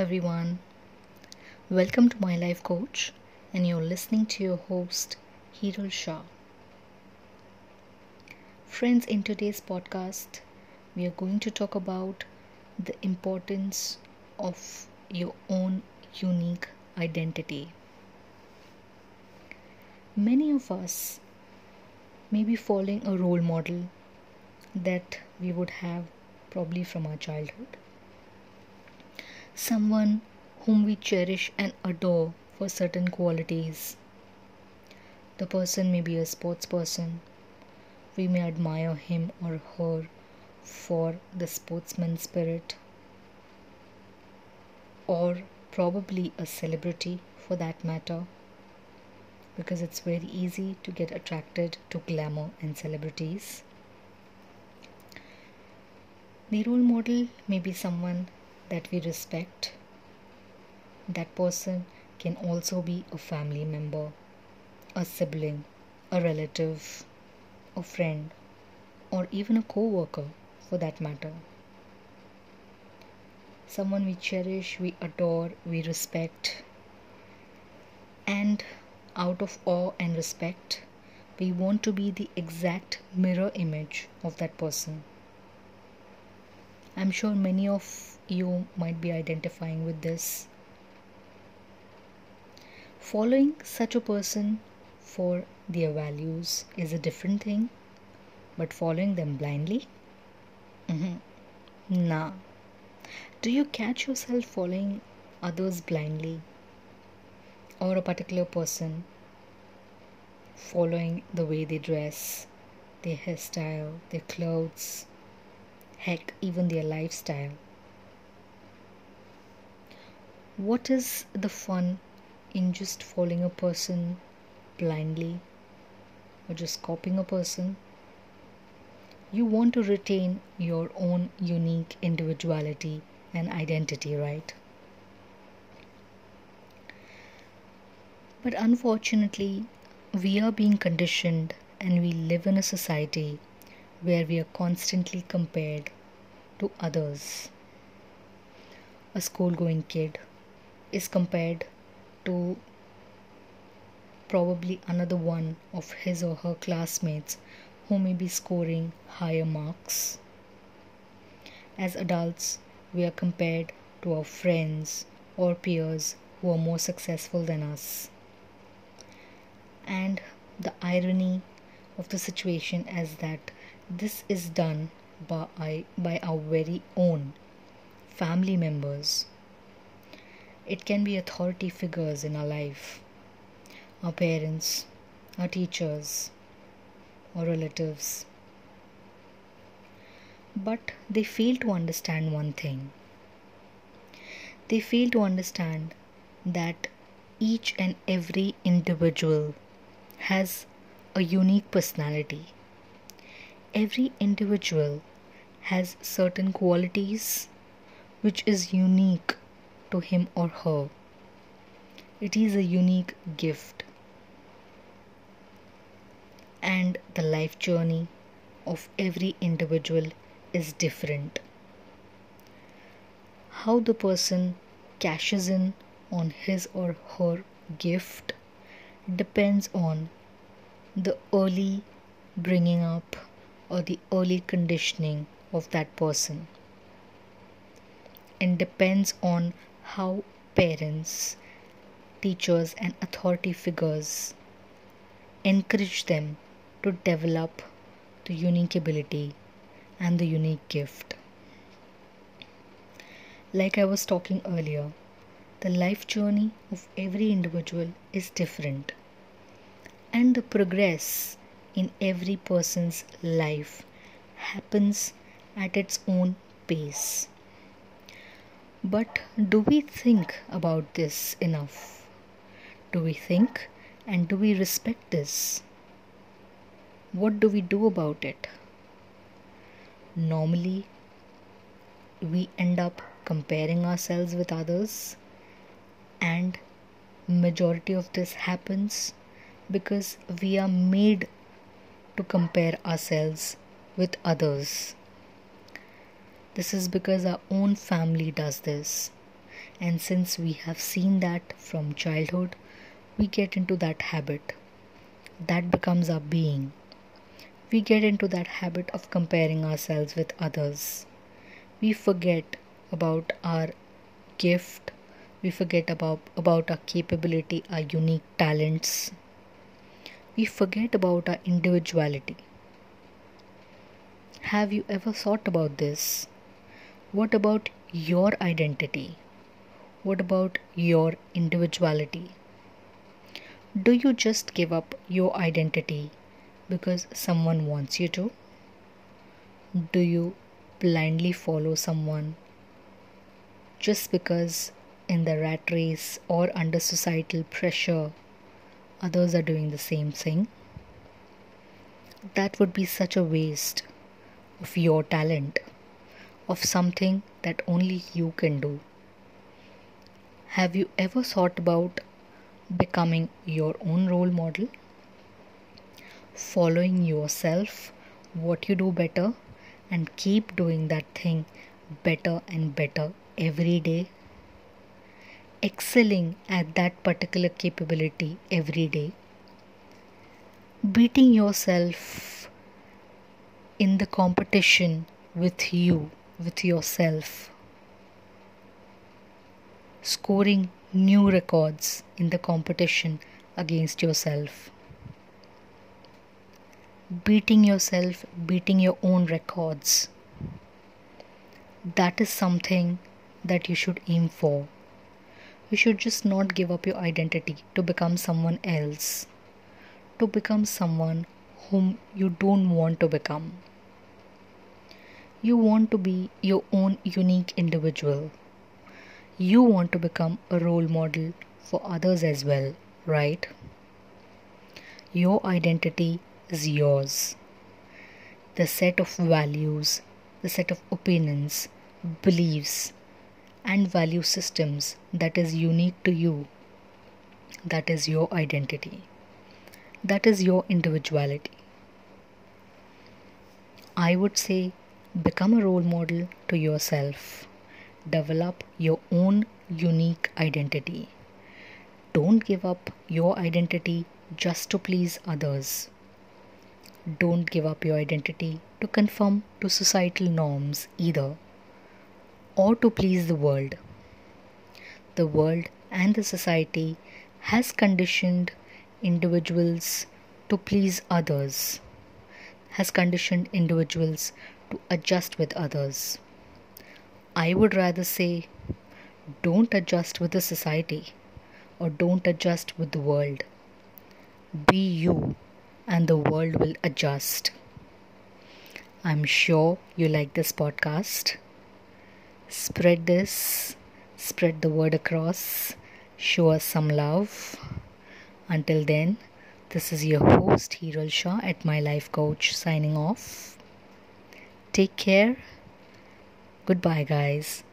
everyone. Welcome to my life coach, and you're listening to your host, Hiral Shah. Friends, in today's podcast, we are going to talk about the importance of your own unique identity. Many of us may be following a role model that we would have probably from our childhood someone whom we cherish and adore for certain qualities. The person may be a sports person. We may admire him or her for the sportsman spirit, or probably a celebrity for that matter, because it's very easy to get attracted to glamour and celebrities. The role model may be someone that we respect. That person can also be a family member, a sibling, a relative, a friend, or even a co worker for that matter. Someone we cherish, we adore, we respect, and out of awe and respect, we want to be the exact mirror image of that person. I'm sure many of you might be identifying with this. Following such a person for their values is a different thing, but following them blindly? Mm-hmm. Nah. Do you catch yourself following others blindly? Or a particular person following the way they dress, their hairstyle, their clothes, heck, even their lifestyle? What is the fun in just following a person blindly or just copying a person? You want to retain your own unique individuality and identity, right? But unfortunately, we are being conditioned and we live in a society where we are constantly compared to others. A school going kid is compared to probably another one of his or her classmates who may be scoring higher marks. As adults, we are compared to our friends or peers who are more successful than us. And the irony of the situation is that this is done by, by our very own family members it can be authority figures in our life our parents, our teachers, or relatives. But they fail to understand one thing. They fail to understand that each and every individual has a unique personality. Every individual has certain qualities which is unique to him or her. It is a unique gift. And the life journey of every individual is different. How the person cashes in on his or her gift depends on the early bringing up or the early conditioning of that person and depends on how parents, teachers, and authority figures encourage them to develop the unique ability and the unique gift. Like I was talking earlier, the life journey of every individual is different, and the progress in every person's life happens at its own pace. But do we think about this enough? Do we think and do we respect this? What do we do about it? Normally, we end up comparing ourselves with others and majority of this happens because we are made to compare ourselves with others this is because our own family does this. And since we have seen that from childhood, we get into that habit. That becomes our being. We get into that habit of comparing ourselves with others. We forget about our gift. We forget about, about our capability, our unique talents. We forget about our individuality. Have you ever thought about this? What about your identity? What about your individuality? Do you just give up your identity because someone wants you to? Do you blindly follow someone just because in the rat race or under societal pressure others are doing the same thing? That would be such a waste of your talent, of something that only you can do. Have you ever thought about becoming your own role model? Following yourself, what you do better, and keep doing that thing better and better every day? Excelling at that particular capability every day? Beating yourself in the competition with you, with yourself? scoring new records in the competition against yourself. Beating yourself, beating your own records. That is something that you should aim for. You should just not give up your identity to become someone else, to become someone whom you don't want to become. You want to be your own unique individual you want to become a role model for others as well, right? Your identity is yours. The set of values, the set of opinions, beliefs, and value systems that is unique to you, that is your identity. That is your individuality. I would say become a role model to yourself develop your own unique identity. Don't give up your identity just to please others. Don't give up your identity to conform to societal norms either, or to please the world. The world and the society has conditioned individuals to please others, has conditioned individuals to adjust with others. I would rather say don't adjust with the society or don't adjust with the world. Be you, and the world will adjust. I'm sure you like this podcast. Spread this, spread the word across, show us some love. Until then, this is your host, Hiral Shah, at My Life Coach, signing off. Take care Goodbye, guys.